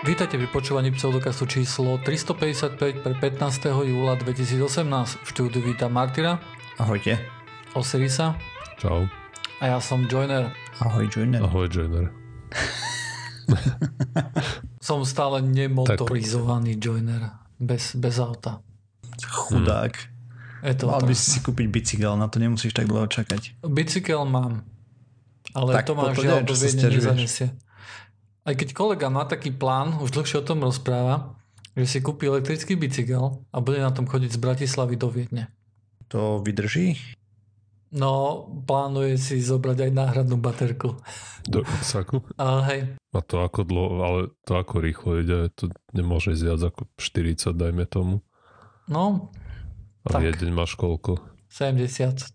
Vítajte pri počúvaní pseudokastu číslo 355 pre 15. júla 2018. V štúdiu vítam Martina. Ahojte. Osirisa. Čau. A ja som Joiner. Ahoj Joiner. Ahoj Joiner. som stále nemotorizovaný tak. Joiner. Bez, bez auta. Chudák. Hmm. Je to Mal by si si kúpiť bicykel, na to nemusíš tak dlho čakať. Bicykel mám. Ale tak to máš žiaľ do nezanesie. Aj keď kolega má taký plán, už dlhšie o tom rozpráva, že si kúpi elektrický bicykel a bude na tom chodiť z Bratislavy do Viedne. To vydrží? No, plánuje si zobrať aj náhradnú baterku. Do saku? A hej. A to ako dlho, ale to ako rýchlo ide, to nemôže ísť viac ako 40, dajme tomu. No, A tak. jeden máš koľko? 70.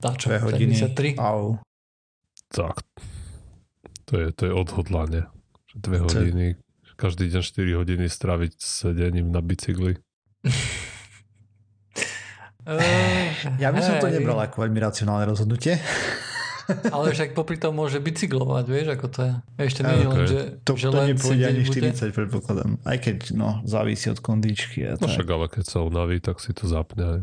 Dačo, 2 hodiny. 73. Au. Tak, to je, to je odhodlanie dve hodiny, každý deň 4 hodiny stráviť sedením na bicykli. ja by som to nebral ako veľmi racionálne rozhodnutie. Ale však popri tom môže bicyklovať, vieš, ako to je. Ešte nie okay. len, že, to, že to nepôjde ani 40, predpokladám. Aj keď, no, závisí od kondičky. A no však, ale keď sa unaví, tak si to zapne aj.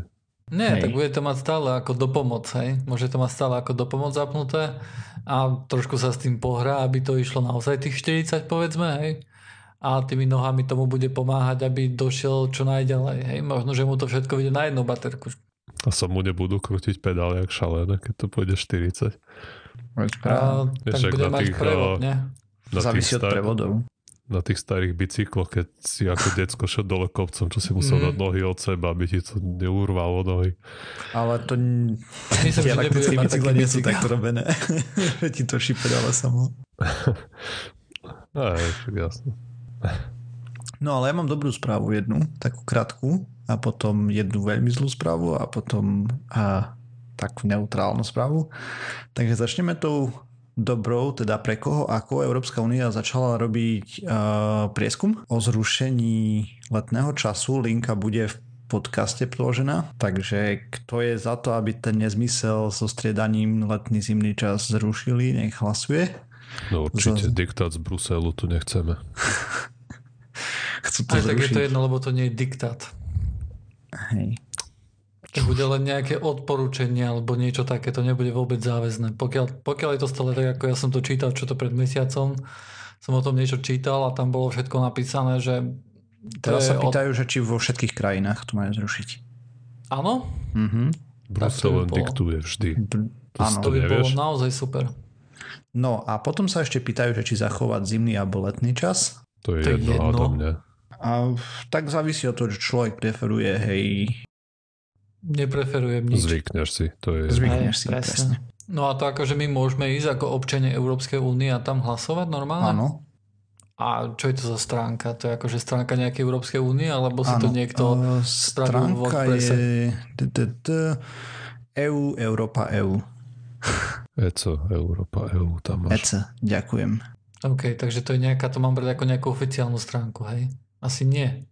Nie, hej. tak bude to mať stále ako dopomoc, hej. Môže to mať stále ako dopomoc zapnuté a trošku sa s tým pohrá, aby to išlo naozaj tých 40 povedzme, hej. A tými nohami tomu bude pomáhať, aby došiel čo najďalej, hej. Možno, že mu to všetko vyjde na jednu baterku. A sa mu nebudú krútiť pedály jak šalené, keď to pôjde 40. A, tak bude mať prevod, ne? Závisí od prevodov na tých starých bicykloch, keď si ako decko šel dole kopcom, čo si musel mm. dať nohy od seba, aby ti to neurvalo nohy. Ale to... Myslím, že elektrické bicykle nie sú takto robené. že ti to šipe samo. Aj, jasno. No ale ja mám dobrú správu jednu, takú krátku a potom jednu veľmi zlú správu a potom a, takú neutrálnu správu. Takže začneme tou dobrou, teda pre koho, ako Európska únia začala robiť uh, prieskum o zrušení letného času. Linka bude v podcaste položená, takže kto je za to, aby ten nezmysel so striedaním letný zimný čas zrušili, nech hlasuje. No určite, za... diktát z Bruselu tu nechceme. Chcú to Aj zrušiť. tak je to jedno, lebo to nie je diktát. Hej. To bude len nejaké odporúčanie alebo niečo také, to nebude vôbec záväzné. Pokiaľ, pokiaľ je to stále tak, ako ja som to čítal, čo to pred mesiacom, som o tom niečo čítal a tam bolo všetko napísané, že... Teraz sa pýtajú, od... že či vo všetkých krajinách to majú zrušiť. Áno? Mhm. Brusel len diktuje vždy. To, Áno. to by nevieš? bolo naozaj super. No a potom sa ešte pýtajú, že či zachovať zimný alebo letný čas. To je, to jedno, jedno. mňa. A tak závisí od toho, že človek preferuje, hej, Nepreferujem nič. Zvykneš si, to je... Zvykneš si, presne. presne. No a to akože my môžeme ísť ako občania Európskej únie a tam hlasovať normálne? Áno. A čo je to za stránka? To je akože stránka nejakej Európskej únie, alebo si to niekto uh, spravil v WordPresse? je EU, Európa, EU. ECO, Európa, EU, tam máš. ECO, ďakujem. OK, takže to je nejaká, to mám brať ako nejakú oficiálnu stránku, hej? Asi nie.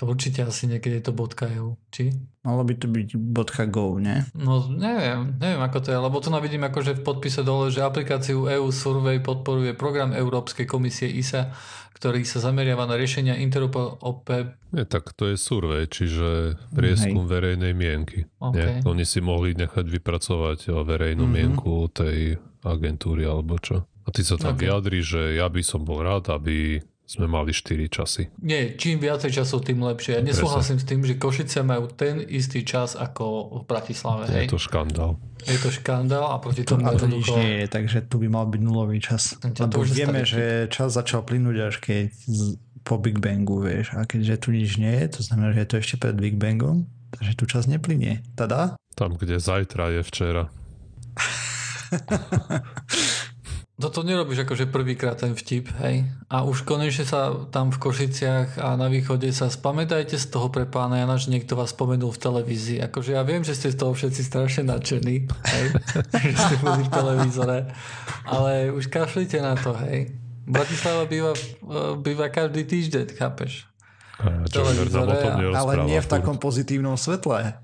To určite asi niekedy je to .eu, či? Malo by to byť .go, ne? No neviem, neviem ako to je, lebo tu navidím akože v podpise dole, že aplikáciu EU Survey podporuje program Európskej komisie ISA, ktorý sa zameriava na riešenia interoperability. Nie, tak to je survey, čiže prieskum Hej. verejnej mienky. Okay. Nie? Oni si mohli nechať vypracovať verejnú mm-hmm. mienku tej agentúry alebo čo. A ty sa tam okay. vyjadri, že ja by som bol rád, aby sme mali 4 časy. Nie, čím viacej časov, tým lepšie. Ja nesúhlasím s tým, že Košice majú ten istý čas ako v Bratislave. Je hej. to škandál. Je to škandál a proti tomu... To nič nie je, takže tu by mal byť nulový čas. Lebo už vieme, že čas začal plynúť až keď po Big Bangu, vieš. A keďže tu nič nie je, to znamená, že je to ešte pred Big Bangom, takže tu čas neplynie. Tada? Tam, kde zajtra je včera. No to nerobíš akože prvýkrát ten vtip, hej. A už konečne sa tam v Košiciach a na východe sa spamätajte z toho pre pána Jana, že niekto vás spomenul v televízii. Akože ja viem, že ste z toho všetci strašne nadšení, hej. že ste boli v televízore. Ale už kašlite na to, hej. Bratislava býva, býva každý týždeň, chápeš? A, čo, ale nie v takom pozitívnom svetle.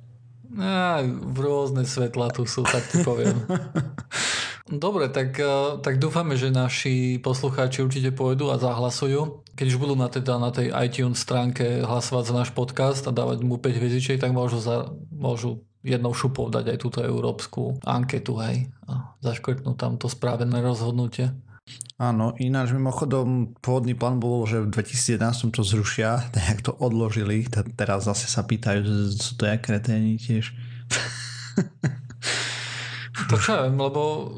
Á, rôzne svetla tu sú, tak ti poviem. Dobre, tak, eh, tak dúfame, že naši poslucháči určite pôjdu a zahlasujú. Keď už budú na, teda na tej iTunes stránke hlasovať za náš podcast a dávať mu 5 hviezdičiek, tak môžu, za, môžu jednou šupou dať aj túto európsku anketu, hej, a zaškrtnúť tam to správené rozhodnutie. Áno, ináč mimochodom pôvodný plán bol, že v 2011 to zrušia, tak to odložili, teraz zase sa pýtajú, sú to jak kreténi tiež. To čo ja viem, lebo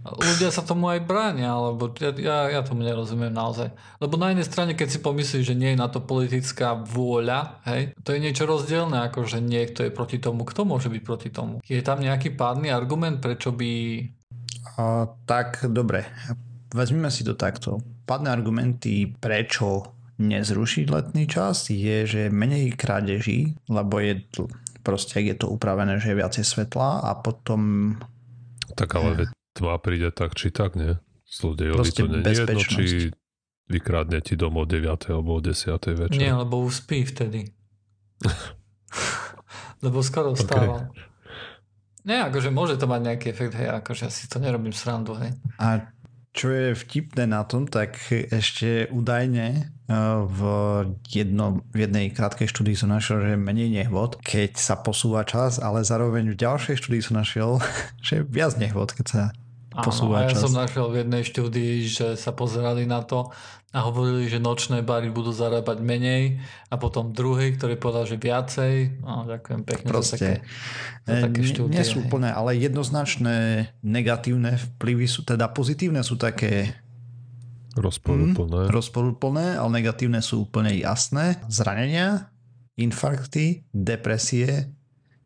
ľudia sa tomu aj bránia, alebo ja, ja, ja tomu nerozumiem naozaj. Lebo na jednej strane, keď si pomyslíš, že nie je na to politická vôľa, hej, to je niečo rozdielne, ako že niekto je proti tomu. Kto môže byť proti tomu? Je tam nejaký pádny argument, prečo by... A, tak, dobre. Vezmime si to takto. Pádne argumenty, prečo nezrušiť letný čas, je, že menej krádeží, lebo je proste je to upravené, že je viacej svetla a potom... Tak ale eh. tma príde tak či tak, nie? Zlodejovi to nie je jedno, či vykradne ti domov 9. alebo 10. večer. Nie, lebo už spí vtedy. lebo skoro vstával. Okay. Nie, akože môže to mať nejaký efekt, hej, akože ja si to nerobím srandu, hej. A čo je vtipné na tom, tak ešte údajne v, jedno, v jednej krátkej štúdii som našiel, že menej nehvod, keď sa posúva čas, ale zároveň v ďalšej štúdii som našiel, že viac nehvod, keď sa posúva Áno, čas. ja som našiel v jednej štúdii, že sa pozerali na to, a hovorili, že nočné bary budú zarábať menej a potom druhý, ktorý povedal, že viacej. No, ďakujem pekne Proste, za také, za také štúdie. Nie sú úplne, ale jednoznačné negatívne vplyvy sú, teda pozitívne sú také rozporúplné. Mm, rozporúplné, ale negatívne sú úplne jasné. Zranenia, infarkty, depresie,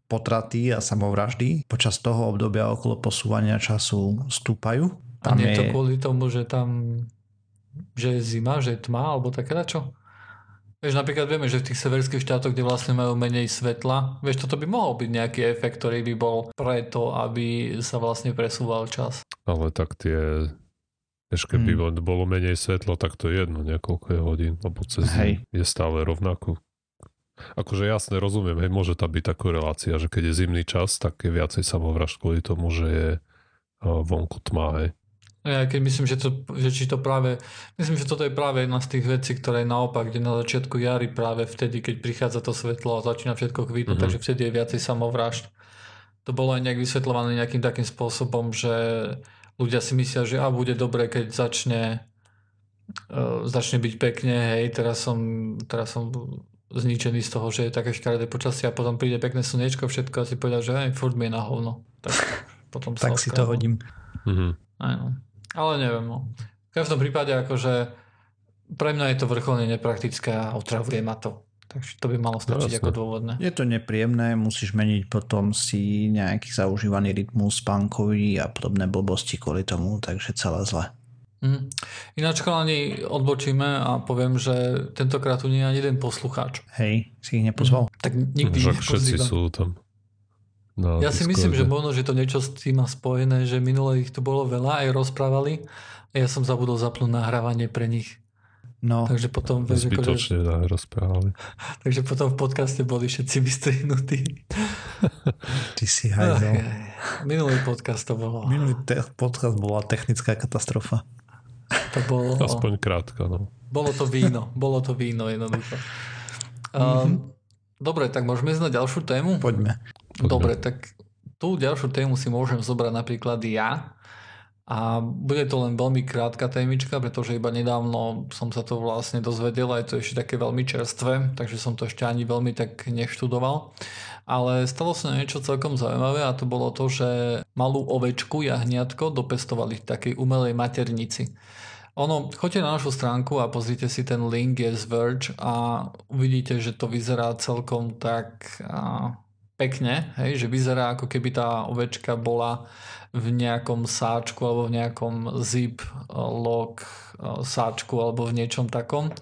potraty a samovraždy počas toho obdobia okolo posúvania času stúpajú. Tam a nie je to kvôli tomu, že tam že je zima, že je tma, alebo také čo? Vieš, napríklad vieme, že v tých severských štátoch, kde vlastne majú menej svetla, vieš, toto by mohol byť nejaký efekt, ktorý by bol preto, aby sa vlastne presúval čas. Ale tak tie, vieš, keby hmm. bolo menej svetlo, tak to je jedno, niekoľko je hodín, lebo cez hej. je stále rovnako. Akože jasne rozumiem, hej, môže tam byť taká relácia, že keď je zimný čas, tak je viacej samovražd kvôli tomu, že je vonku tma, hej. Ja keď myslím, že, to, že či to práve, myslím, že toto je práve jedna z tých vecí, ktoré naopak, kde na začiatku jary práve vtedy, keď prichádza to svetlo a začína všetko kvítnuť, mm-hmm. takže vtedy je viacej samovražd. To bolo aj nejak vysvetľované nejakým takým spôsobom, že ľudia si myslia, že a bude dobre, keď začne uh, začne byť pekne, hej, teraz som, teraz som zničený z toho, že je také škaredé počasie a potom príde pekné slnečko, všetko a si povedal, že aj furt mi je na hovno. Tak potom tak si to hodím. Mm-hmm. Aj no. Ale neviem, no. V každom prípade akože pre mňa je to vrcholne nepraktické a otravuje ma to. Takže to by malo stačiť no, ako dôvodné. Je to nepríjemné, musíš meniť potom si nejaký zaužívaný rytmus spánkový a podobné blbosti kvôli tomu, takže celé zle. Mm. Ináč chalani odbočíme a poviem, že tentokrát tu nie je ani jeden poslucháč. Hej, si ich nepozval? Mm. Tak nikdy Však všetci sú tam. No, ja si myslím, že možno, že to niečo s tým má spojené, že minule ich tu bolo veľa, aj rozprávali a ja som zabudol zapnúť nahrávanie pre nich. No. Takže potom... Zbytočne akože, rozprávali. Takže potom v podcaste boli všetci vystrihnutí. Ty si hajdol. Minulý podcast to bolo. Minulý te- podcast bola technická katastrofa. To bolo... Aspoň krátka, no. Bolo to víno. Bolo to víno jednoducho. Mm-hmm. Um, dobre, tak môžeme ísť na ďalšiu tému? Poďme. Dobre, tak tú ďalšiu tému si môžem zobrať napríklad ja. A bude to len veľmi krátka témička, pretože iba nedávno som sa to vlastne dozvedel a je to ešte také veľmi čerstvé, takže som to ešte ani veľmi tak neštudoval. Ale stalo sa niečo celkom zaujímavé a to bolo to, že malú ovečku, jahniatko, dopestovali v takej umelej maternici. Ono, choďte na našu stránku a pozrite si ten link, je z Verge a uvidíte, že to vyzerá celkom tak pekne, hej, že vyzerá ako keby tá ovečka bola v nejakom sáčku alebo v nejakom zip eh, lock eh, sáčku alebo v niečom takom.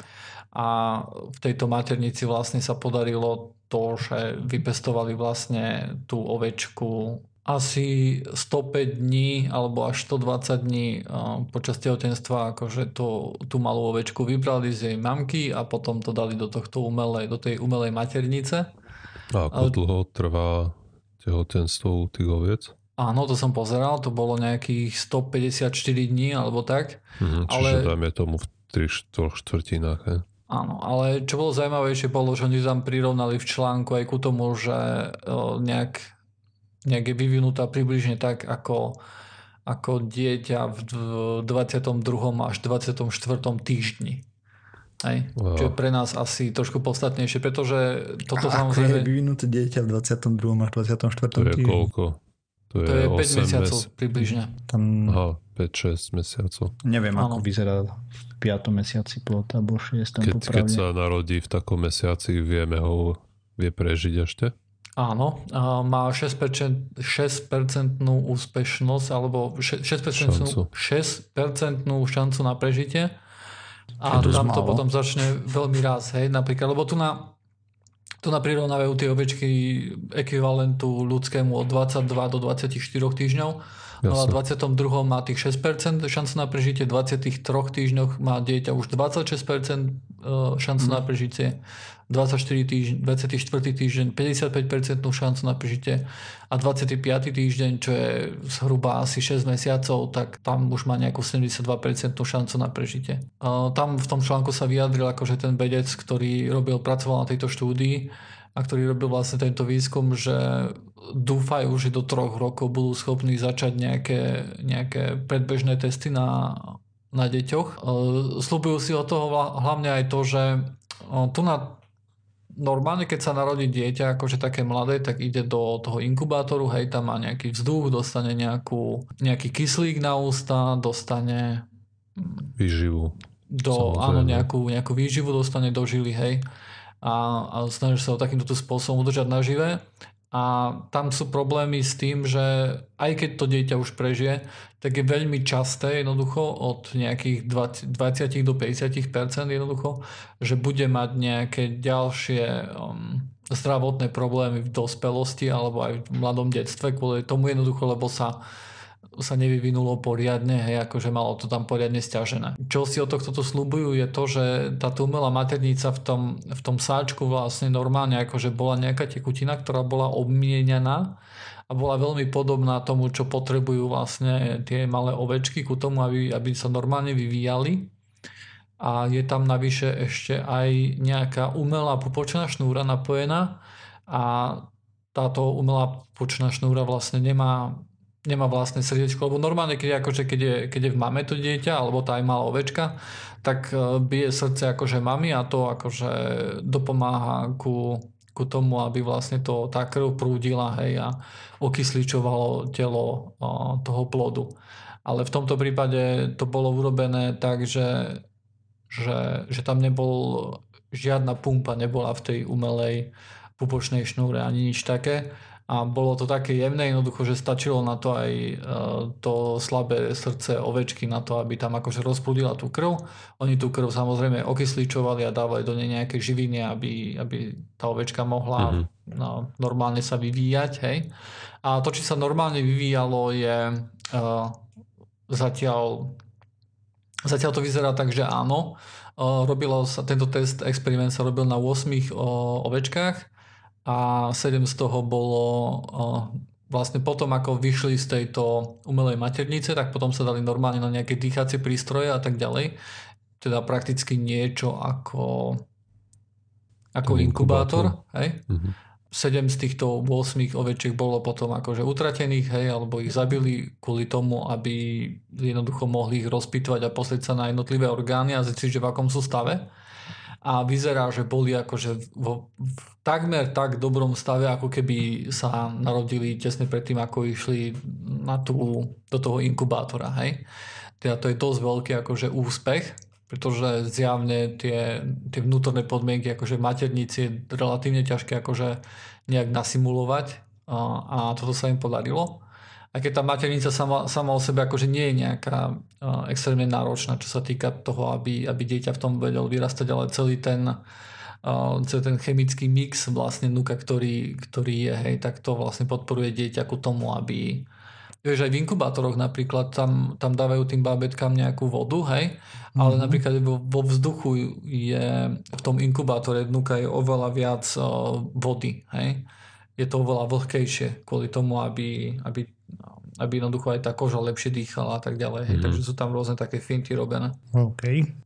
A v tejto maternici vlastne sa podarilo to, že vypestovali vlastne tú ovečku asi 105 dní alebo až 120 dní eh, počas tehotenstva akože to, tú malú ovečku vybrali z jej mamky a potom to dali do tohto umelej, do tej umelej maternice a ako Ale... dlho trvá tehotenstvo u tých oviec? Áno, to som pozeral, to bolo nejakých 154 dní alebo tak. Mhm, čiže ale... dáme tomu v 3 štvrtinách. He? Áno, ale čo bolo zaujímavejšie bolo, že oni tam prirovnali v článku aj ku tomu, že nejak, nejak je vyvinutá približne tak, ako, ako dieťa v 22. až 24. týždni. Hej? Wow. Čo je pre nás asi trošku podstatnejšie, pretože toto A samozrejme... ako je vyvinuté dieťa v 22. až 24. To je koľko? To je, to je 5 mesiacov mes... približne. Tam... Aha, 5-6 mesiacov. Neviem, ano. ako vyzerá v 5. mesiaci plot alebo 6. Keď, keď sa narodí v takom mesiaci, vieme ho vie prežiť ešte? Áno, má 6%, 6% úspešnosť alebo 6%, 6% šancu na prežitie a tam to potom začne veľmi raz, hej, napríklad, lebo tu na tu na prirovnávajú tie ovečky ekvivalentu ľudskému od 22 do 24 týždňov. No a 22. má tých 6% šancu na prežitie, v 23 týždňoch má dieťa už 26% e, šancu mm. na prežitie 24 týždeň, 24 týždeň 55% šancu na prežitie a 25. týždeň, čo je zhruba asi 6 mesiacov, tak tam už má nejakú 72% šancu na prežitie. Tam v tom článku sa vyjadril akože ten vedec, ktorý robil, pracoval na tejto štúdii a ktorý robil vlastne tento výskum, že dúfajú, že do troch rokov budú schopní začať nejaké, nejaké predbežné testy na, na deťoch. Slúbujú si od toho hlavne aj to, že tu na normálne, keď sa narodí dieťa, akože také mladé, tak ide do toho inkubátoru, hej, tam má nejaký vzduch, dostane nejakú, nejaký kyslík na ústa, dostane... Výživu. Do, áno, nejakú, nejakú výživu dostane do žily, hej. A, a snaží sa ho takýmto spôsobom udržať nažive. A tam sú problémy s tým, že aj keď to dieťa už prežije, tak je veľmi časté jednoducho od nejakých 20, 20 do 50% jednoducho, že bude mať nejaké ďalšie um, zdravotné problémy v dospelosti alebo aj v mladom detstve kvôli tomu jednoducho, lebo sa sa nevyvinulo poriadne, hej, akože malo to tam poriadne stiažené. Čo si o tohto to slúbujú je to, že tá umelá maternica v tom, v tom sáčku vlastne normálne akože bola nejaká tekutina, ktorá bola obmienená a bola veľmi podobná tomu, čo potrebujú vlastne tie malé ovečky ku tomu, aby, aby sa normálne vyvíjali. A je tam navyše ešte aj nejaká umelá pupočná šnúra napojená a táto umelá pupočná šnúra vlastne nemá nemá vlastné srdiečko, lebo normálne, keď, akože, keď, je, keď je v mame to dieťa, alebo tá aj malá ovečka, tak e, bije srdce akože mami a to akože dopomáha ku, ku tomu, aby vlastne to, tá krv prúdila hej, a okysličovalo telo o, toho plodu. Ale v tomto prípade to bolo urobené tak, že, že, že tam nebol žiadna pumpa nebola v tej umelej pupočnej šnúre ani nič také a bolo to také jemné, jednoducho, že stačilo na to aj e, to slabé srdce ovečky na to, aby tam akože rozprúdila tú krv. Oni tú krv samozrejme okysličovali a dávali do nej nejaké živiny, aby, aby tá ovečka mohla mm-hmm. no, normálne sa vyvíjať. Hej. A to, či sa normálne vyvíjalo, je uh, zatiaľ Zatiaľ to vyzerá tak, že áno. Uh, robilo sa, tento test, experiment sa robil na 8 uh, ovečkách a 7 z toho bolo vlastne potom, ako vyšli z tejto umelej maternice, tak potom sa dali normálne na nejaké dýchacie prístroje a tak ďalej. Teda prakticky niečo ako, ako inkubátor. inkubátor. Hej? Mm-hmm. 7 z týchto 8 ovečiek bolo potom akože utratených, hej, alebo ich zabili kvôli tomu, aby jednoducho mohli ich rozpýtovať a pozrieť sa na jednotlivé orgány a zistiť, že v akom sú stave a vyzerá, že boli akože vo, v takmer tak dobrom stave, ako keby sa narodili tesne predtým, ako išli na tú, do toho inkubátora. Hej? Teda to je dosť veľký akože úspech, pretože zjavne tie, tie vnútorné podmienky akože maternici je relatívne ťažké akože nejak nasimulovať a, a toto sa im podarilo aj keď tá maternica sama, sama o sebe akože nie je nejaká uh, extrémne náročná, čo sa týka toho, aby, aby dieťa v tom vedel vyrastať, ale celý ten, uh, celý ten chemický mix vlastne nuka, ktorý, ktorý je, hej, tak to vlastne podporuje dieťa ku tomu, aby Vieš, aj v inkubátoroch napríklad tam, tam dávajú tým bábetkám nejakú vodu, hej, ale mm-hmm. napríklad vo, vo vzduchu je v tom inkubátore vnúka je oveľa viac uh, vody, hej. Je to oveľa vlhkejšie kvôli tomu, aby, aby aby jednoducho aj tá koža lepšie dýchala a tak ďalej. Hej. Mm. Takže sú tam rôzne také finty robené. OK.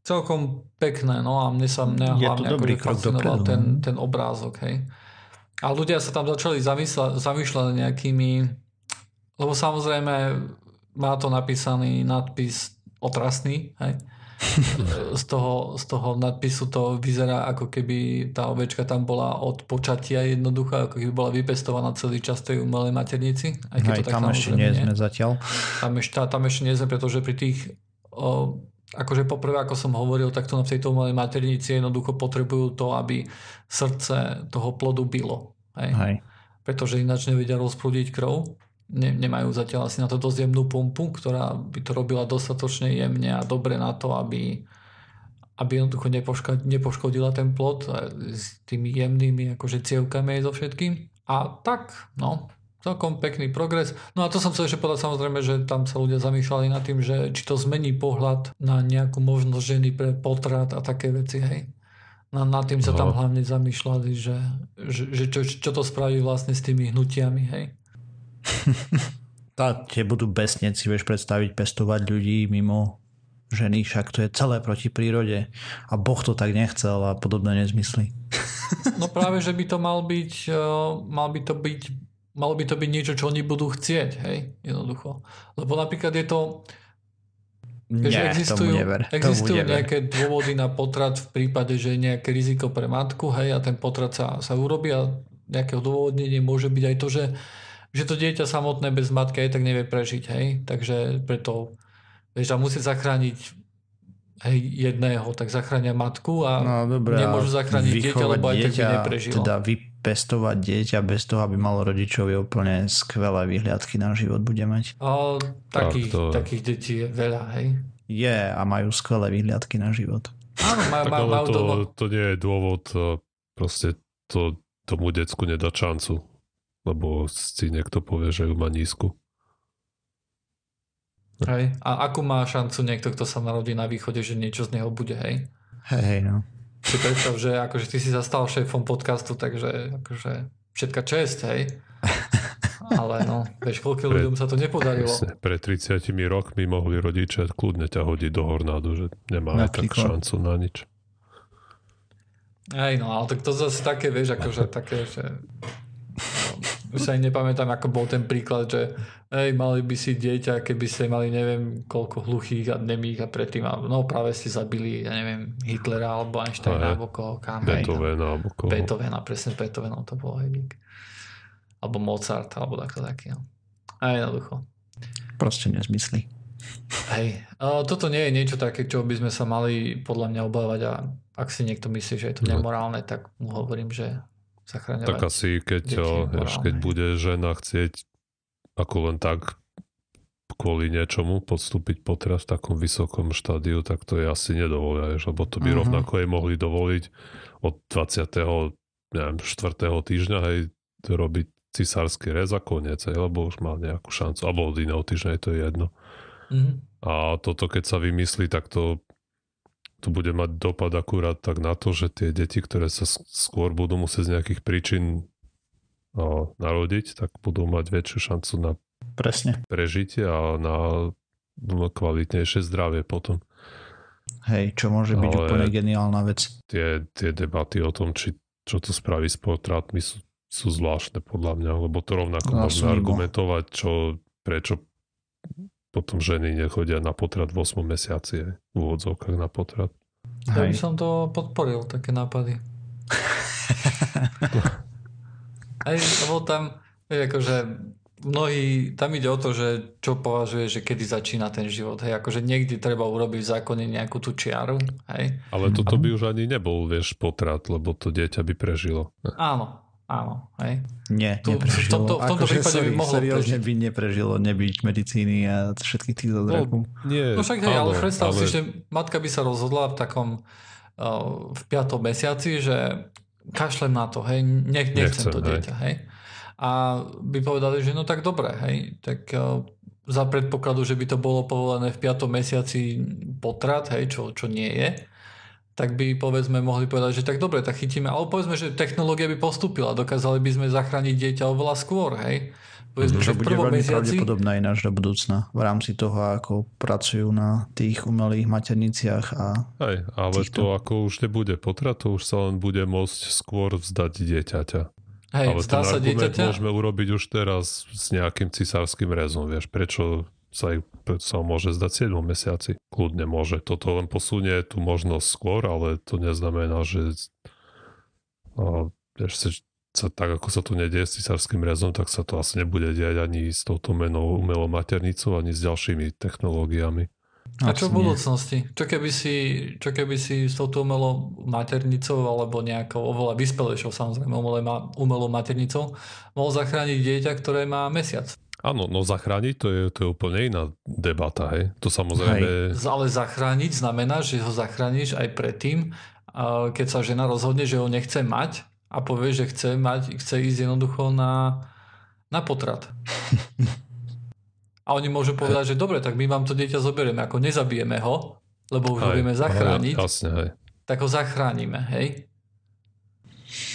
Celkom pekné, no a mne sa mne Je hlavne dobrý fascinoval ten, no. ten obrázok. Hej. A ľudia sa tam začali zamýšľať, zamýšľať nejakými, lebo samozrejme má to napísaný nadpis otrasný, hej z, toho, z toho nadpisu to vyzerá ako keby tá ovečka tam bola od počatia jednoducho, ako keby bola vypestovaná celý čas tej umelej maternici. Aj keď Aj, to tak tam ešte nie sme zatiaľ. Tam ešte, tam ešte nie sme, pretože pri tých o, akože poprvé, ako som hovoril, tak to na tejto umelej maternici jednoducho potrebujú to, aby srdce toho plodu bylo. Hej? Hej. Pretože ináč nevedia rozprúdiť krv ne, nemajú zatiaľ asi na to dosť jemnú pumpu, ktorá by to robila dostatočne jemne a dobre na to, aby, aby jednoducho nepoškodila ten plod s tými jemnými akože cievkami aj so všetkým. A tak, no, celkom pekný progres. No a to som chcel ešte povedať samozrejme, že tam sa ľudia zamýšľali nad tým, že či to zmení pohľad na nejakú možnosť ženy pre potrat a také veci, hej. Na, nad tým sa no. tam hlavne zamýšľali, že, že, že čo, čo to spraví vlastne s tými hnutiami, hej. tá, tie budú besniť si vieš predstaviť pestovať ľudí mimo ženy, však to je celé proti prírode a Boh to tak nechcel a podobné nezmysly. No práve, že by to mal byť, eh, mal by to byť malo by to byť niečo, čo oni budú chcieť, hej, jednoducho. Lebo napríklad je to Nie, že existujú, never, existujú nejaké dôvody na potrat v prípade, že je nejaké riziko pre matku, hej, a ten potrat sa, sa urobí a nejakého dôvodnenie môže byť aj to, že že to dieťa samotné bez matky aj tak nevie prežiť, hej, takže preto vieš, a musí zachrániť hej, jedného, tak zachránia matku a no, dobré, nemôžu zachrániť dieťa, lebo aj dieťa, tak by neprežilo. Teda vypestovať dieťa bez toho, aby malo rodičov je úplne skvelé výhľadky na život bude mať. O, takých, to... takých detí je veľa, hej. Je a majú skvelé výhľadky na život. Áno, majú, tak, majú, majú to, to nie je dôvod, proste to tomu decku nedá šancu lebo si niekto povie, že ju má nízku. Hej. A akú má šancu niekto, kto sa narodí na východe, že niečo z neho bude, hej? Hej, hej, no. Si predstav, že akože ty si zastal šéfom podcastu, takže akože všetka čest, hej? Ale no, vieš, koľko ľuďom sa to nepodarilo. Pre 30 rokmi mohli rodičia kľudne ťa hodiť do hornádu, že nemáme tak šancu na nič. Hej, no, ale tak to zase také, vieš, akože také, že už sa ani nepamätám, ako bol ten príklad, že hej, mali by si dieťa, keby ste mali neviem koľko hluchých a nemých a predtým, no práve ste zabili, ja neviem, Hitlera alebo Einsteina alebo koho, kam. Beethoven alebo koho. Beethovena, presne s Beethovenom to bolo hej, Alebo Mozart, alebo takto taký, no. A jednoducho. Proste nezmysly. Hej, toto nie je niečo také, čo by sme sa mali podľa mňa obávať a ak si niekto myslí, že je to no. nemorálne, tak mu hovorím, že zachraňovať. Tak asi keď, o, vieš, keď bude žena chcieť ako len tak kvôli niečomu podstúpiť potras v takom vysokom štádiu, tak to je asi nedovolia, lebo to by uh-huh. rovnako aj mohli dovoliť od 20. neviem, 4. týždňa hej, robiť cisársky rez a koniec, hej, lebo už má nejakú šancu, alebo od iného týždňa je to jedno. Uh-huh. A toto keď sa vymyslí, tak to to bude mať dopad akurát tak na to, že tie deti, ktoré sa skôr budú musieť z nejakých príčin narodiť, tak budú mať väčšiu šancu na Presne. prežitie a na kvalitnejšie zdravie potom. Hej, čo môže byť Ale úplne geniálna vec. Tie, tie debaty o tom, či, čo to spraví s potratmi sú, sú zvláštne podľa mňa, lebo to rovnako no, môžeme argumentovať, čo, prečo potom ženy nechodia na potrat v 8 mesiaci, v úvodzovkách na potrat. Ja by som to podporil, také nápady. Aj, lebo tam, akože mnohí, tam ide o to, že čo považuje, že kedy začína ten život. Hej, akože niekde treba urobiť v zákone nejakú tú čiaru. Hej. Ale toto by už ani nebol, vieš, potrat, lebo to dieťa by prežilo. Áno, Áno, hej. Nie, tu, neprežilo. V tomto, v tomto akože prípade sorry, by mohlo seriózne by neprežilo nebyť medicíny a všetkých tých zázrakov. No, nie, no však hej, ale, ale predstav ale... si, že matka by sa rozhodla v takom uh, v piatom mesiaci, že kašlem na to, hej, nech, nechcem, nechcem to dieťa, hej. A by povedali, že no tak dobre, hej, tak uh, za predpokladu, že by to bolo povolené v piatom mesiaci potrat, hej, čo, čo nie je, tak by povedzme mohli povedať, že tak dobre, tak chytíme, ale povedzme, že technológia by postupila, dokázali by sme zachrániť dieťa oveľa skôr, hej. Povedzme, že bude veľmi mesiaci... pravdepodobná ináč do budúcna v rámci toho, ako pracujú na tých umelých materniciach a Hej, ale týchto... to ako už nebude potrat, to už sa len bude môcť skôr vzdať dieťaťa. Hej, ale ten sa dieťaťa? môžeme urobiť už teraz s nejakým cisárským rezom, vieš, prečo sa, sa môže zdať 7 mesiaci. Kľudne môže. Toto len posunie tú možnosť skôr, ale to neznamená, že a, vieš, sa, tak ako sa to nedieje s cisárským rezom, tak sa to asi nebude diať ani s touto menou umelou maternicou, ani s ďalšími technológiami. A čo v budúcnosti? Čo keby si, čo keby si s touto umelou maternicou alebo nejakou oveľa vyspelejšou samozrejme umelou maternicou mohol zachrániť dieťa, ktoré má mesiac? Áno, no zachrániť to je, to je úplne iná debata, hej. To samozrejme... Hej. Ale zachrániť znamená, že ho zachrániš aj predtým, keď sa žena rozhodne, že ho nechce mať a povie, že chce mať, chce ísť jednoducho na, na potrat. A oni môžu povedať, že dobre, tak my vám to dieťa zoberieme, ako nezabijeme ho, lebo už ho vieme zachrániť, jasne, hej. tak ho zachránime, hej?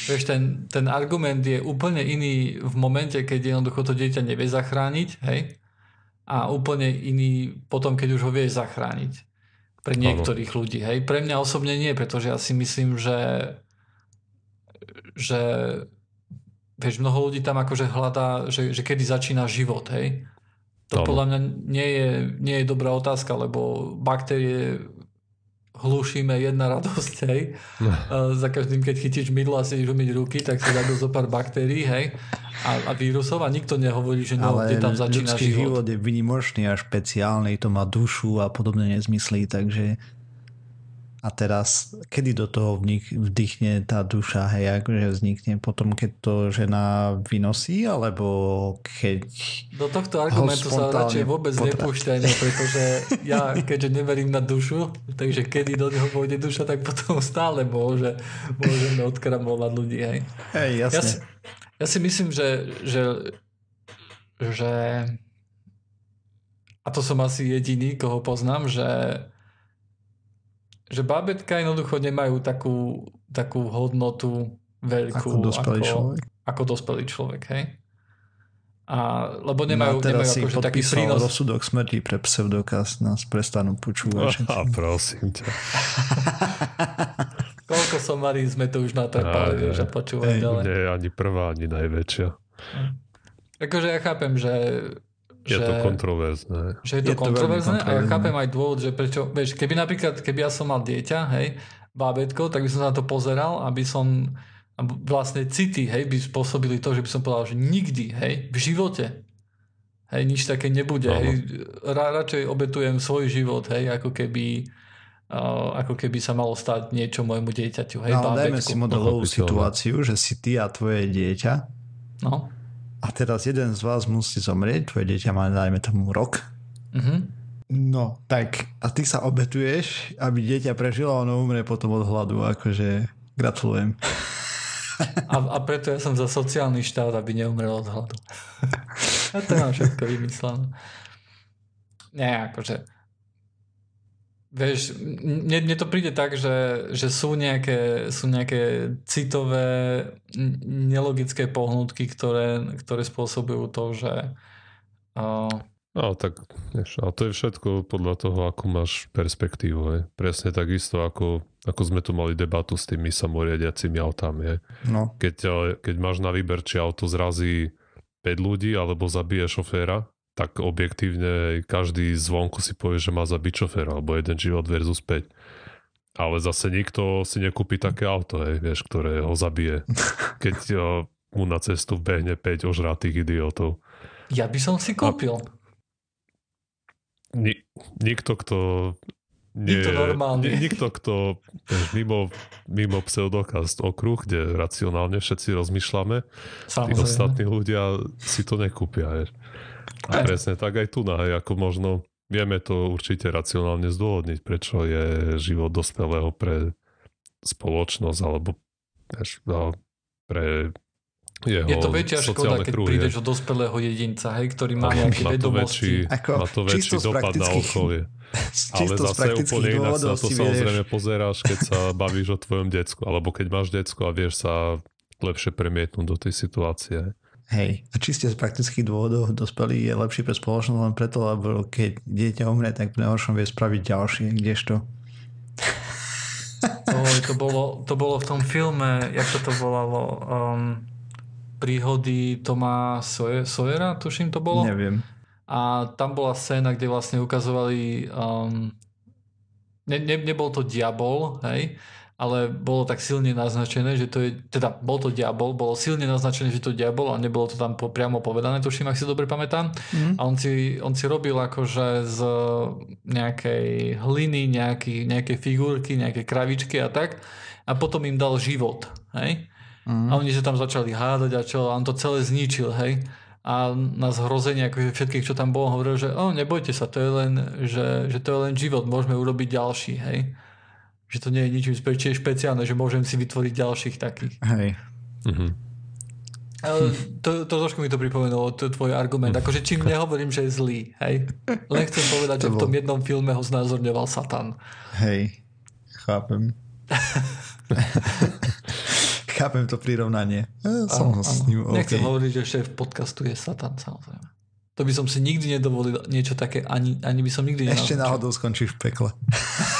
Vieš, ten, ten argument je úplne iný v momente, keď jednoducho to dieťa nevie zachrániť, hej? A úplne iný potom, keď už ho vie zachrániť. Pre niektorých ano. ľudí, hej? Pre mňa osobne nie, pretože ja si myslím, že že vieš, mnoho ľudí tam akože hľadá, že, že kedy začína život, hej. To no. podľa mňa nie je, nie je dobrá otázka, lebo baktérie hlušíme jedna radosť, hej. No. Za každým, keď chytíš mydlo a si umyť ruky, tak si dá zo pár baktérií, hej. A, a vírusov a nikto nehovorí, že no, kde tam začína život. život je vynimočný a špeciálny, to má dušu a podobné nezmysly, takže a teraz, kedy do toho vdychne tá duša, hej, akože vznikne potom, keď to žena vynosí, alebo keď... Do tohto argumentu sa radšej vôbec nepúšťajme, pretože ja, keďže neverím na dušu, takže kedy do neho pôjde duša, tak potom stále môže, môžeme odkramovať ľudí, hej. Hej, jasne. Ja si, ja si myslím, že, že, že a to som asi jediný, koho poznám, že že bábetka jednoducho nemajú takú, takú hodnotu veľkú ako dospelý ako, človek. Ako dospelý človek, hej? A, lebo nemajú, no nemajú akože taký prínos. rozsudok smrti pre pseudokaz, nás prestanú počúvať. A prosím ťa. Koľko somarí sme tu už natrpali, vieš, a počúvať ďalej. Nie, ani prvá, ani najväčšia. Akože ja chápem, že je že, to kontroverzné. Že je to, je kontroverzné to a ja chápem aj dôvod, že prečo, vieš, keby napríklad, keby ja som mal dieťa, hej, bábetko, tak by som sa na to pozeral, aby som vlastne city, hej, by spôsobili to, že by som povedal, že nikdy, hej, v živote, hej, nič také nebude, Aha. hej, Ra, radšej obetujem svoj život, hej, ako keby ako keby sa malo stať niečo môjmu dieťaťu, hej, no, dajme si modelovú situáciu, že si ty a tvoje dieťa. No a teraz jeden z vás musí zomrieť, tvoje dieťa má dajme tomu rok. Mm-hmm. No, tak a ty sa obetuješ, aby dieťa prežilo a ono umrie potom od hladu, akože gratulujem. A, a preto ja som za sociálny štát, aby neumrel od hladu. A to mám všetko vymyslené. Nie, akože Vieš, mne, mne to príde tak, že, že sú, nejaké, sú nejaké citové, nelogické pohnutky, ktoré, ktoré spôsobujú to, že... Uh... No tak, vieš, ale to je všetko podľa toho, ako máš perspektívu. Je. Presne takisto, ako, ako sme tu mali debatu s tými samoriadiacimi autami. Je. No. Keď, keď máš na výber, či auto zrazí 5 ľudí alebo zabije šoféra, tak objektívne každý zvonku si povie, že má zabiť šofér, alebo jeden život versus 5. Ale zase nikto si nekúpi také auto, hej, vieš, ktoré ho zabije, keď jo, mu na cestu behne 5 ožratých idiotov. Ja by som si kúpil. A... Ni- nikto, kto nie, nikto normálny. Nikto, kto vieš, mimo, mimo pseudokast okruh, kde racionálne všetci rozmýšľame, tí ostatní ľudia si to nekúpia. Vieš. A presne tak aj tu, hej, ako možno vieme to určite racionálne zdôvodniť, prečo je život dospelého pre spoločnosť alebo vieš, no, pre jeho je to väčšia škoda, keď kruhy, prídeš od dospelého jedinca, hej, ktorý má nejaké má vedomosti. Väčší, ako, má to väčší dopad na okolie. Ale zase úplne inak sa na to samozrejme pozeráš, keď sa bavíš o tvojom decku, alebo keď máš decko a vieš sa lepšie premietnúť do tej situácie. Hej, a čiste z praktických dôvodov dospelý je lepší pre spoločnosť len preto, lebo keď dieťa umre, tak pre horšom vie spraviť ďalšie, kdežto. Oj, to, bolo, to bolo v tom filme, jak to to volalo, um, príhody Toma Sawyera, tuším to bolo. Neviem. A tam bola scéna, kde vlastne ukazovali um, ne, ne, nebol to diabol, hej, ale bolo tak silne naznačené, že to je, teda bol to diabol, bolo silne naznačené, že to je diabol a nebolo to tam po, priamo povedané, tuším, ak si dobre pamätám. Mm. A on si, on si robil akože z nejakej hliny, nejaký, nejaké figurky, nejaké kravičky a tak a potom im dal život, hej. Mm. A oni sa tam začali hádať a čo, a on to celé zničil, hej a na zhrozenie akože všetkých, čo tam bolo, hovoril, že oh, nebojte sa, to je len, že, že to je len život, môžeme urobiť ďalší, hej že to nie je ničím tiež špeciálne, že môžem si vytvoriť ďalších takých. Hej. Mhm. Ale to, to trošku mi to pripomenulo, to je tvoj argument. Akože čím nehovorím, že je zlý, hej. Len chcem povedať, to že bol... v tom jednom filme ho znázorňoval Satan. Hej, chápem. chápem to prirovnanie. Ja som ano, s ním, Nechcem okay. hovoriť, že šéf podcastu je Satan, samozrejme. To by som si nikdy nedovolil niečo také, ani, ani by som nikdy Ešte náhodou skončíš v pekle.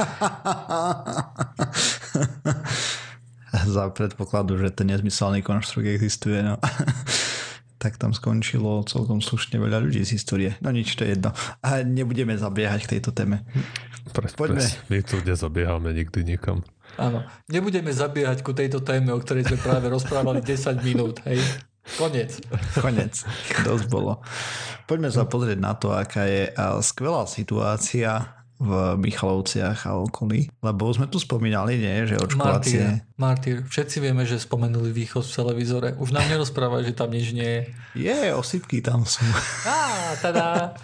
Za predpokladu, že ten nezmyselný konštrukt existuje, no. tak tam skončilo celkom slušne veľa ľudí z histórie. No nič, to je jedno. A nebudeme zabiehať k tejto téme. Pres, Poďme. Pres, my tu nezabiehame nikdy nikam. Áno. Nebudeme zabiehať ku tejto téme, o ktorej sme práve rozprávali 10 minút. Hej. Konec. Konec. Dosť bolo. Poďme sa pozrieť na to, aká je skvelá situácia v Michalovciach a okolí. Lebo sme tu spomínali, nie, že očkovacie... Martyr. Všetci vieme, že spomenuli východ v televízore. Už nám nerozprávaj, že tam nič nie je. Je, osypky tam sú. Á, tada.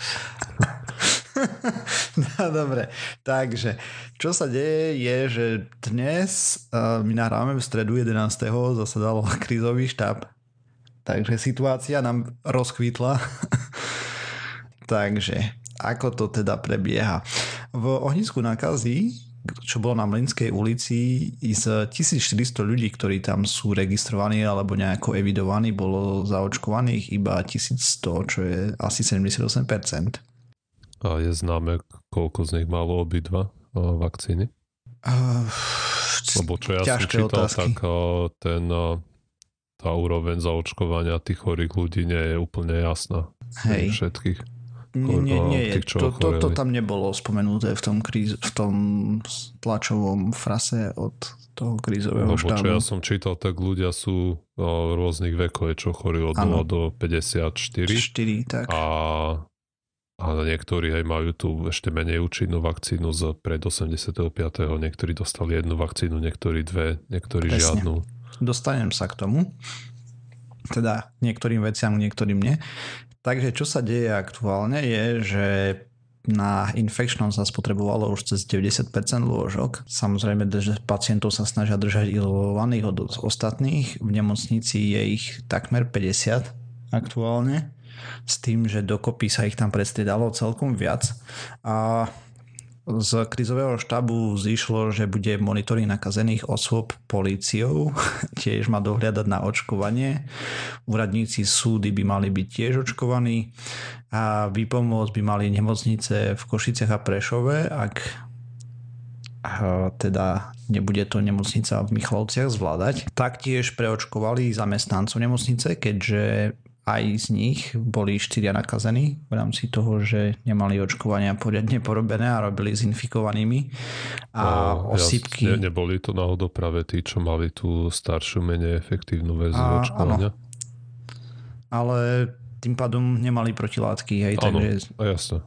no dobre, takže čo sa deje je, že dnes uh, my nahrávame v stredu 11. zasadal krízový štáb. Takže situácia nám rozkvítla. takže ako to teda prebieha? V ohnisku nákazy, čo bolo na Mlinskej ulici, z 1400 ľudí, ktorí tam sú registrovaní alebo nejako evidovaní, bolo zaočkovaných iba 1100, čo je asi 78%. A je známe, koľko z nich malo obidva vakcíny? Uh, Lebo čo ja som čítal, otázky. tak ten, tá úroveň zaočkovania tých chorých ľudí nie je úplne jasná. Hej. Všetkých. Nie, nie, nie je. To, to, to tam nebolo spomenuté v tom, kríz, v tom tlačovom frase od toho krízového no, štábu. Čo ja som čítal, tak ľudia sú o, rôznych vekov, čo chorí od 0 do 54. 4, tak. A, a niektorí aj majú tu ešte menej účinnú vakcínu z pred 85. Niektorí dostali jednu vakcínu, niektorí dve, niektorí Presne. žiadnu. Dostanem sa k tomu. Teda niektorým veciam, niektorým nie. Takže čo sa deje aktuálne je, že na infekčnom sa spotrebovalo už cez 90% lôžok. Samozrejme, že pacientov sa snažia držať izolovaných od ostatných. V nemocnici je ich takmer 50 aktuálne. S tým, že dokopy sa ich tam predstriedalo celkom viac. A z krizového štábu zišlo, že bude monitoring nakazených osôb políciou, tiež má dohľadať na očkovanie. Úradníci súdy by mali byť tiež očkovaní a výpomoc by mali nemocnice v Košiciach a Prešove, ak teda nebude to nemocnica v Michalovciach zvládať. Taktiež preočkovali zamestnancov nemocnice, keďže aj z nich boli štyria nakazení v rámci toho, že nemali očkovania poriadne porobené a robili s infikovanými. A no, osýpky... Ja, neboli to náhodou práve tí, čo mali tú staršiu, menej efektívnu verziu a, očkovania? Áno. Ale tým pádom nemali protilátky, hej, áno, takže... jasne.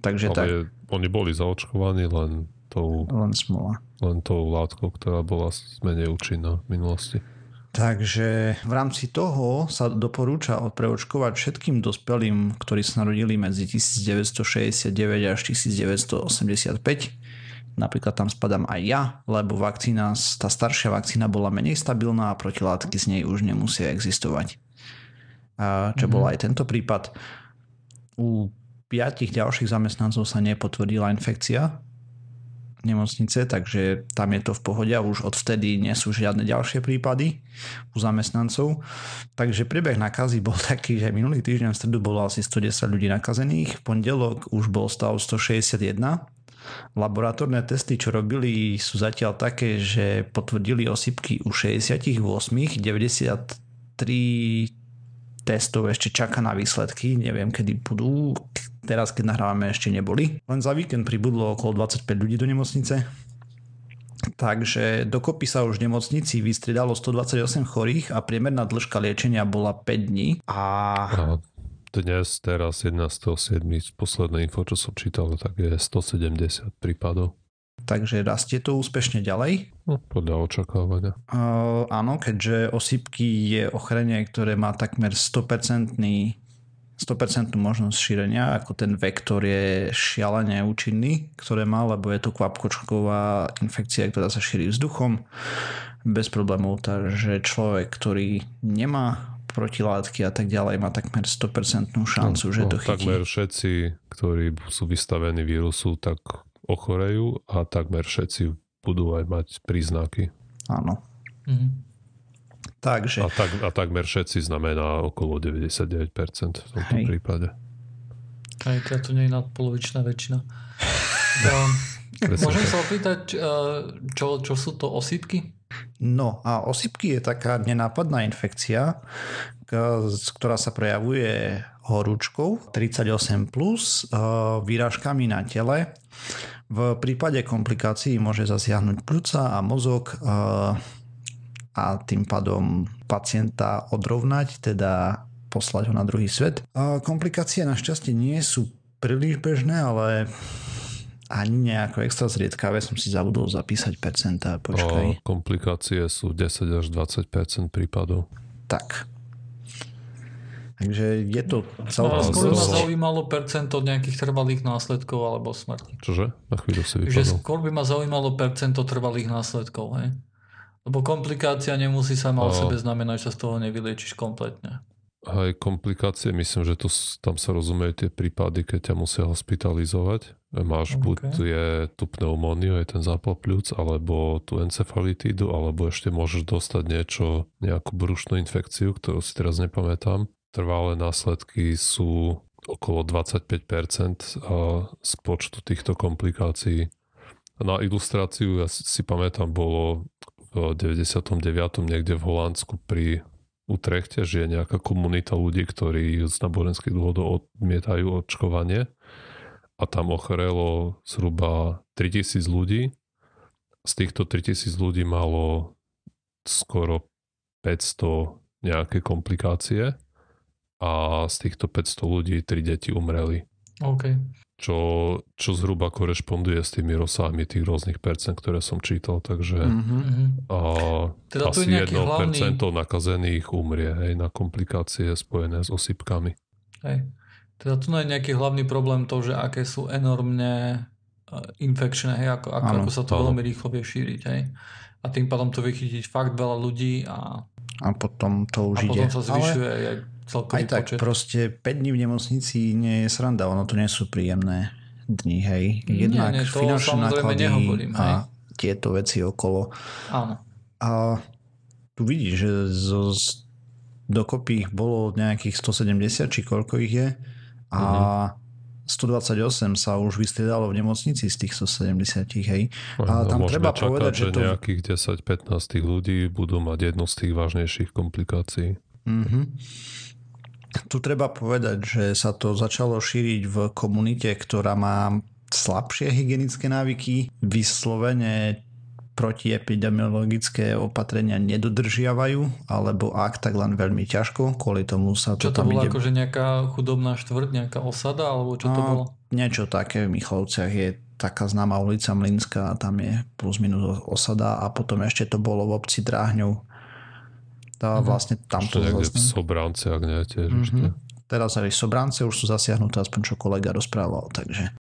Takže Ale tak. oni boli zaočkovaní len tou... Len smola. Len tou látkou, ktorá bola menej účinná v minulosti. Takže v rámci toho sa doporúča preočkovať všetkým dospelým, ktorí sa narodili medzi 1969 až 1985. Napríklad tam spadám aj ja, lebo vakcína, tá staršia vakcína bola menej stabilná a protilátky z nej už nemusia existovať. A čo mm-hmm. bol aj tento prípad. U piatich ďalších zamestnancov sa nepotvrdila infekcia nemocnice, takže tam je to v pohode a už odvtedy nie sú žiadne ďalšie prípady u zamestnancov. Takže priebeh nakazy bol taký, že minulý týždeň v stredu bolo asi 110 ľudí nakazených, v pondelok už bol stav 161 Laboratórne testy, čo robili, sú zatiaľ také, že potvrdili osypky u 68, 93 testov ešte čaká na výsledky, neviem kedy budú, teraz keď nahrávame ešte neboli. Len za víkend pribudlo okolo 25 ľudí do nemocnice, Takže dokopy sa už v nemocnici vystriedalo 128 chorých a priemerná dĺžka liečenia bola 5 dní. A... a dnes, teraz 11.7. posledné info, čo som čítal, tak je 170 prípadov. Takže rastie to úspešne ďalej? No, podľa očakávania. Uh, áno, keďže osypky je ochorenie, ktoré má takmer 100% 100% možnosť šírenia, ako ten vektor je šialene účinný, ktoré má, lebo je to kvapkočková infekcia, ktorá sa šíri vzduchom bez problémov, takže človek, ktorý nemá protilátky a tak ďalej má takmer 100% šancu, no, že to chytí. Takmer všetci, ktorí sú vystavení vírusu, tak ochorejú a takmer všetci budú aj mať príznaky. Áno. Mhm. Takže... A, tak, a takmer všetci znamená okolo 99% v tomto Hej. prípade. Aj teda to nie je nadpolovičná väčšina. um, môžem sa opýtať, uh, čo, čo sú to osýpky? No a osypky je taká nenápadná infekcia, ktorá sa prejavuje horúčkou 38+, plus, výražkami na tele, v prípade komplikácií môže zasiahnuť pľúca a mozog a tým pádom pacienta odrovnať, teda poslať ho na druhý svet. Komplikácie našťastie nie sú príliš bežné, ale ani nejako extra zriedkavé som si zabudol zapísať percentá. Počkaj. O, komplikácie sú 10 až 20% prípadov. Tak. Takže je to celkom... No, skôr ma zaujímalo percento nejakých trvalých následkov alebo smrti. Čože? Na chvíľu si vypadol. Že skôr by ma zaujímalo percento trvalých následkov, hej? Lebo komplikácia nemusí sa o sebe znamenať, že sa z toho nevyliečiš kompletne. Aj komplikácie, myslím, že to, tam sa rozumiejú tie prípady, keď ťa musia hospitalizovať. Máš okay. buď je tu pneumóniu, je ten zápal pľúc, alebo tú encefalitídu, alebo ešte môžeš dostať niečo, nejakú brušnú infekciu, ktorú si teraz nepamätám trvalé následky sú okolo 25% z počtu týchto komplikácií. Na ilustráciu, ja si pamätám, bolo v 99. niekde v Holandsku pri Utrechte, že je nejaká komunita ľudí, ktorí z náboženských dôvodov odmietajú očkovanie a tam ochorelo zhruba 3000 ľudí. Z týchto 3000 ľudí malo skoro 500 nejaké komplikácie a z týchto 500 ľudí tri deti umreli. OK. Čo, čo zhruba korešponduje s tými rozsahmi tých rôznych percent, ktoré som čítal, takže mm-hmm. a teda asi 1% hlavný... nakazených umrie hej, na komplikácie spojené s osypkami. Hej. Teda tu je nejaký hlavný problém to, že aké sú enormne e, infekčné, hej, ako, ako, ako sa to ano. veľmi rýchlo vie šíriť. Hej. A tým pádom to vychytiť fakt veľa ľudí a a potom to už a ide. potom sa zvyšuje Ale celkový aj tak počet. proste 5 dní v nemocnici nie je sranda, ono to nie sú príjemné dni, hej. Jednak nie, nie, finančné náklady a tieto veci okolo. Áno. A tu vidíš, že zo, dokopy ich bolo nejakých 170, či koľko ich je. A mm-hmm 128 sa už vystriedalo v nemocnici z tých 170, hej. A tam treba čakať, povedať, že, to... nejakých 10-15 ľudí budú mať jednu z tých vážnejších komplikácií. Mm-hmm. Tu treba povedať, že sa to začalo šíriť v komunite, ktorá má slabšie hygienické návyky, vyslovene protiepidemiologické opatrenia nedodržiavajú, alebo ak, tak len veľmi ťažko, kvôli tomu sa to čo to tam bolo ide... akože nejaká chudobná štvrť, nejaká osada, alebo čo to no, bolo? Niečo také v Michalovciach je taká známa ulica Mlinská tam je plus minus osada a potom ešte to bolo v obci Dráhňov. Tá, mm-hmm. vlastne tam to vlastne... v Sobránce, ak nie, tiež mm-hmm. Teraz aj Sobránce už sú zasiahnuté, aspoň čo kolega rozprával, takže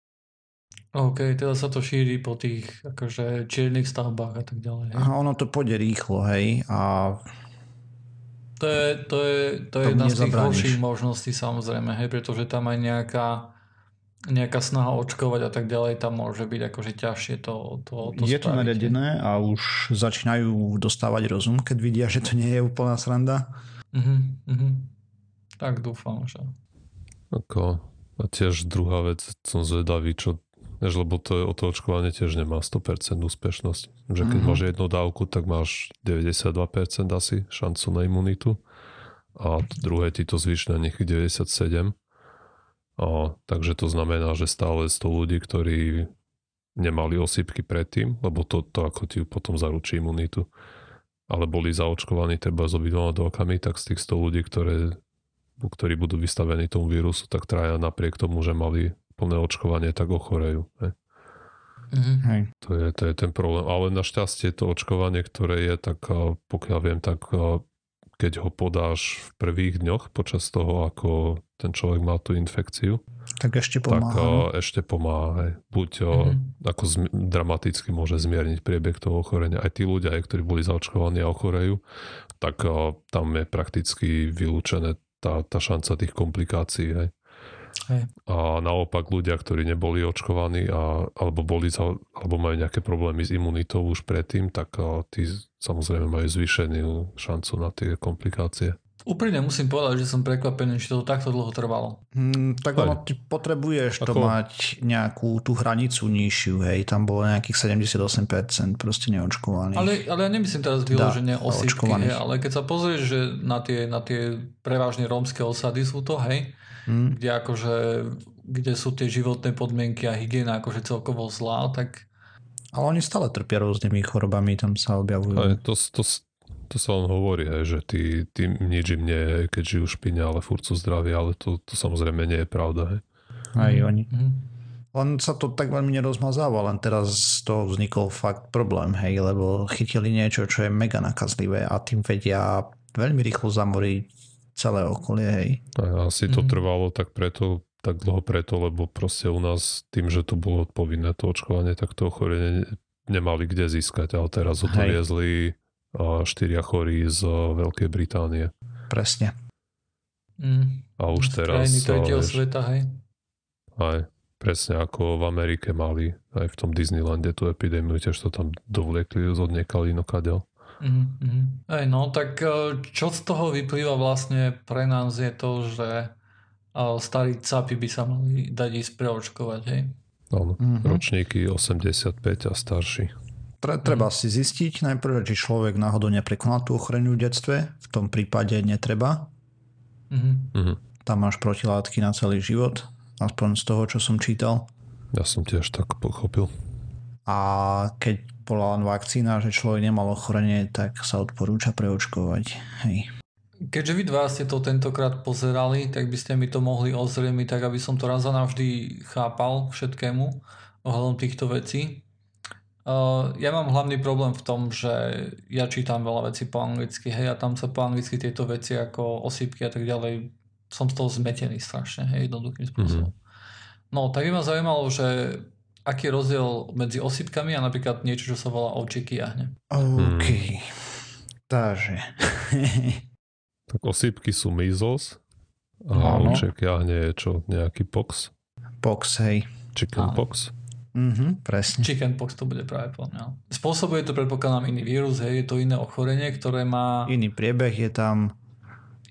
OK, teda sa to šíri po tých akože čiernych stavbách a tak ďalej. Aha, ono to pôjde rýchlo, hej, a to je, to je, to je jedna z tých horších možností samozrejme, hej, pretože tam aj nejaká nejaká snaha očkovať a tak ďalej, tam môže byť akože ťažšie to, to, to Je to nariadené a už začínajú dostávať rozum, keď vidia, že to nie je úplná sranda. Uh-huh, uh-huh. Tak dúfam, že... Ako, a tiež druhá vec, som zvedavý, čo Vieš, lebo to, je, o to očkovanie tiež nemá 100% úspešnosť. Že keď mm-hmm. máš jednu dávku, tak máš 92% asi šancu na imunitu a druhé ti to zvyšné nech 97. A, takže to znamená, že stále 100 ľudí, ktorí nemali osýpky predtým, lebo to, to ako ti potom zaručí imunitu, ale boli zaočkovaní treba s obidvoma dávkami, tak z tých 100 ľudí, ktoré ktorí budú vystavení tomu vírusu, tak traja napriek tomu, že mali plné očkovanie, tak ochorejú. Ne? Mm-hmm. To, je, to je ten problém. Ale našťastie to očkovanie, ktoré je, tak pokiaľ viem, tak keď ho podáš v prvých dňoch počas toho, ako ten človek má tú infekciu, tak ešte pomáha. Tak uh, ešte pomáha. Buď mm-hmm. ako zmi- dramaticky môže zmierniť priebeh toho ochorenia. Aj tí ľudia, aj, ktorí boli zaočkovaní a ochorejú, tak uh, tam je prakticky vylúčené tá, tá šanca tých komplikácií. Hej. Hej. A naopak ľudia, ktorí neboli očkovaní a, alebo, boli za, alebo majú nejaké problémy s imunitou už predtým, tak a, tí samozrejme majú zvýšenú šancu na tie komplikácie. Úprimne musím povedať, že som prekvapený, že to takto dlho trvalo. Hmm, tak ono, ty potrebuješ Ako? to mať nejakú tú hranicu nižšiu, hej, tam bolo nejakých 78% proste neočkovaných. Ale, ale ja nemyslím teraz vyloženie osýpky, hej, ale keď sa pozrieš, že na tie, na tie prevažne rómske osady sú to, hej, hmm. kde akože kde sú tie životné podmienky a hygiena akože celkovo zlá, tak... Ale oni stále trpia rôznymi chorobami, tam sa objavujú. Aj, to, to, to sa on hovorí, že tí, tí nič im nie keď žijú špine, ale furt sú zdraví, ale to, to samozrejme nie je pravda. Hej. Aj mm. oni. Mm. Len sa to tak veľmi nerozmazáva, len teraz z toho vznikol fakt problém, hej, lebo chytili niečo, čo je mega nakazlivé a tým vedia veľmi rýchlo zamoriť celé okolie, hej. A asi to mm. trvalo tak preto, tak dlho preto, lebo proste u nás tým, že to bolo povinné to očkovanie, tak to ochorenie nemali kde získať, ale teraz ho to hej. viezli štyria chorí z Veľkej Británie. Presne. Mm. A už z teraz... Krajiny sveta, hej. Aj, presne ako v Amerike mali aj v tom Disneylande tú epidémiu, tiež to tam dovliekli z odniekali inokadiaľ. Mm-hmm. Ej, no tak e, čo z toho vyplýva vlastne pre nás je to, že e, starí capy by sa mali dať ísť preočkovať, hej? Áno, mm-hmm. ročníky 85 a starší. Treba si zistiť najprv, či človek náhodou neprekonal tú ochranu v detstve. V tom prípade netreba. Mm-hmm. Tam máš protilátky na celý život. Aspoň z toho, čo som čítal. Ja som tiež tak pochopil. A keď bola len vakcína, že človek nemal ochorenie, tak sa odporúča preočkovať. Hej. Keďže vy dva ste to tentokrát pozerali, tak by ste mi to mohli ozrejmiť tak, aby som to raz a navždy chápal všetkému ohľadom týchto vecí. Uh, ja mám hlavný problém v tom, že ja čítam veľa vecí po anglicky, hej, a tam sa po anglicky tieto veci ako osýpky a tak ďalej, som z toho zmetený strašne, hej, jednoduchým spôsobom. Mm-hmm. No, tak by ma zaujímalo, že aký je rozdiel medzi osýpkami a napríklad niečo, čo sa volá ovčíky jahne. OK. Hmm. Takže. tak osýpky sú measles a no. ovčíky jahne je čo? Nejaký pox? Pox, hej. Chicken Áno. pox? Mhm, presne. Chicken pox to bude práve podľa Spôsobuje to predpokladám iný vírus, hej, je to iné ochorenie, ktoré má... Iný priebeh je tam.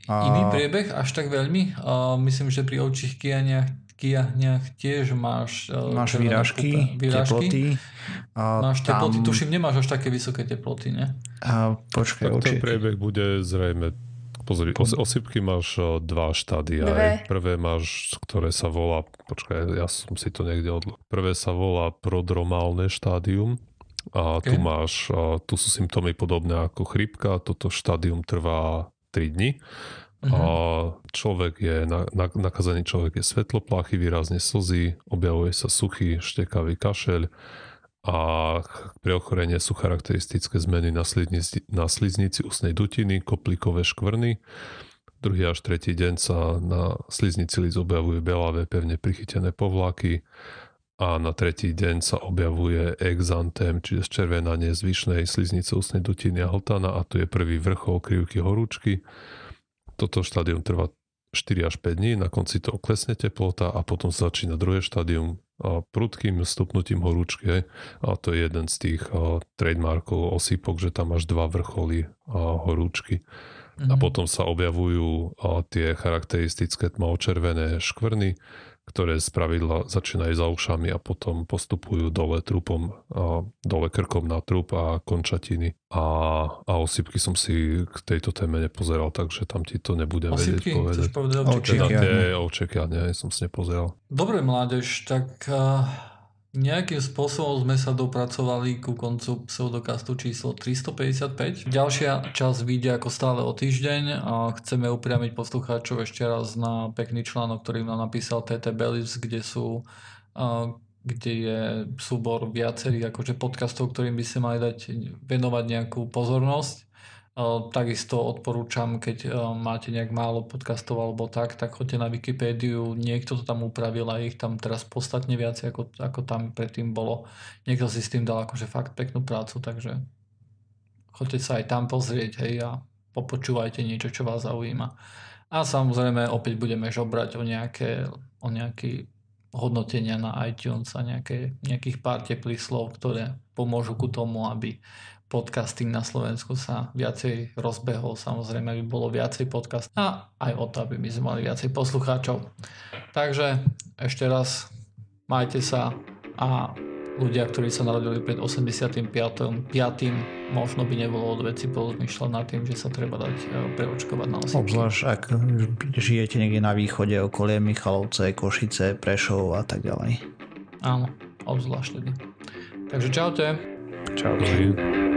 A... Iný priebeh až tak veľmi. A myslím, že pri ovčích kianiach kiahniach tiež máš, e, máš výražky, výražky, teploty. A máš tam... teploty, tuším, nemáš až také vysoké teploty, ne? A počkaj, tak ten priebeh bude zrejme Pozri, os, osypky máš e, dva štádia. Dve. Prvé máš, ktoré sa volá, počkaj, ja som si to niekde odlo. Prvé sa volá prodromálne štádium a okay. tu máš, a tu sú symptómy podobné ako chrípka, toto štádium trvá 3 dní a mhm. človek je, nakazený človek je svetloplachy, výrazne slzy, objavuje sa suchý, štekavý kašeľ a pri ochorenie sú charakteristické zmeny na, sliznici, na sliznici ústnej dutiny, koplikové škvrny. Druhý až tretí deň sa na sliznici líc objavujú belavé, pevne prichytené povlaky a na tretí deň sa objavuje exantém, čiže zčervenanie zvyšnej sliznice ústnej dutiny a hltana a tu je prvý vrchol krivky horúčky toto štádium trvá 4 až 5 dní, na konci to klesne teplota a potom začína druhé štádium a prudkým stupnutím horúčky. A to je jeden z tých a, trademarkov osýpok, že tam máš dva vrcholy a, horúčky. Mm-hmm. A mhm. potom sa objavujú a, tie charakteristické tmavo-červené škvrny, ktoré z pravidla začínajú za ušami a potom postupujú dole trupom, a dole krkom na trup a končatiny. A, a osypky som si k tejto téme nepozeral, takže tam ti to nebudem osypky, vedieť povedať. Osypky, teda tie očeky, nie, som si nepozeral. Dobre, mládež, tak uh, Nejakým spôsobom sme sa dopracovali ku koncu pseudokastu číslo 355. Ďalšia časť vyjde ako stále o týždeň a chceme upriamiť poslucháčov ešte raz na pekný článok, ktorý nám napísal TT Bellis, kde sú kde je súbor viacerých akože podcastov, ktorým by sa mali dať venovať nejakú pozornosť. Takisto odporúčam, keď máte nejak málo podcastov alebo tak, tak choďte na Wikipédiu, niekto to tam upravil a ich tam teraz podstatne viac, ako, ako tam predtým bolo. Niekto si s tým dal akože fakt peknú prácu, takže choďte sa aj tam pozrieť, hej, a popočúvajte niečo, čo vás zaujíma. A samozrejme opäť budeme žobrať o nejaké, o nejaký hodnotenia na iTunes a nejaké, nejakých pár teplých slov, ktoré pomôžu ku tomu, aby podcasting na Slovensku sa viacej rozbehol. Samozrejme by bolo viacej podcast a aj o to, aby my sme mali viacej poslucháčov. Takže ešte raz majte sa a ľudia, ktorí sa narodili pred 85. 5. možno by nebolo od veci porozmýšľať nad tým, že sa treba dať e, preočkovať na osýpky. Obzvlášť ak žijete niekde na východe okolie Michalovce, Košice, Prešov a tak ďalej. Áno, obzvlášť tedy. Takže čaute. Čaute.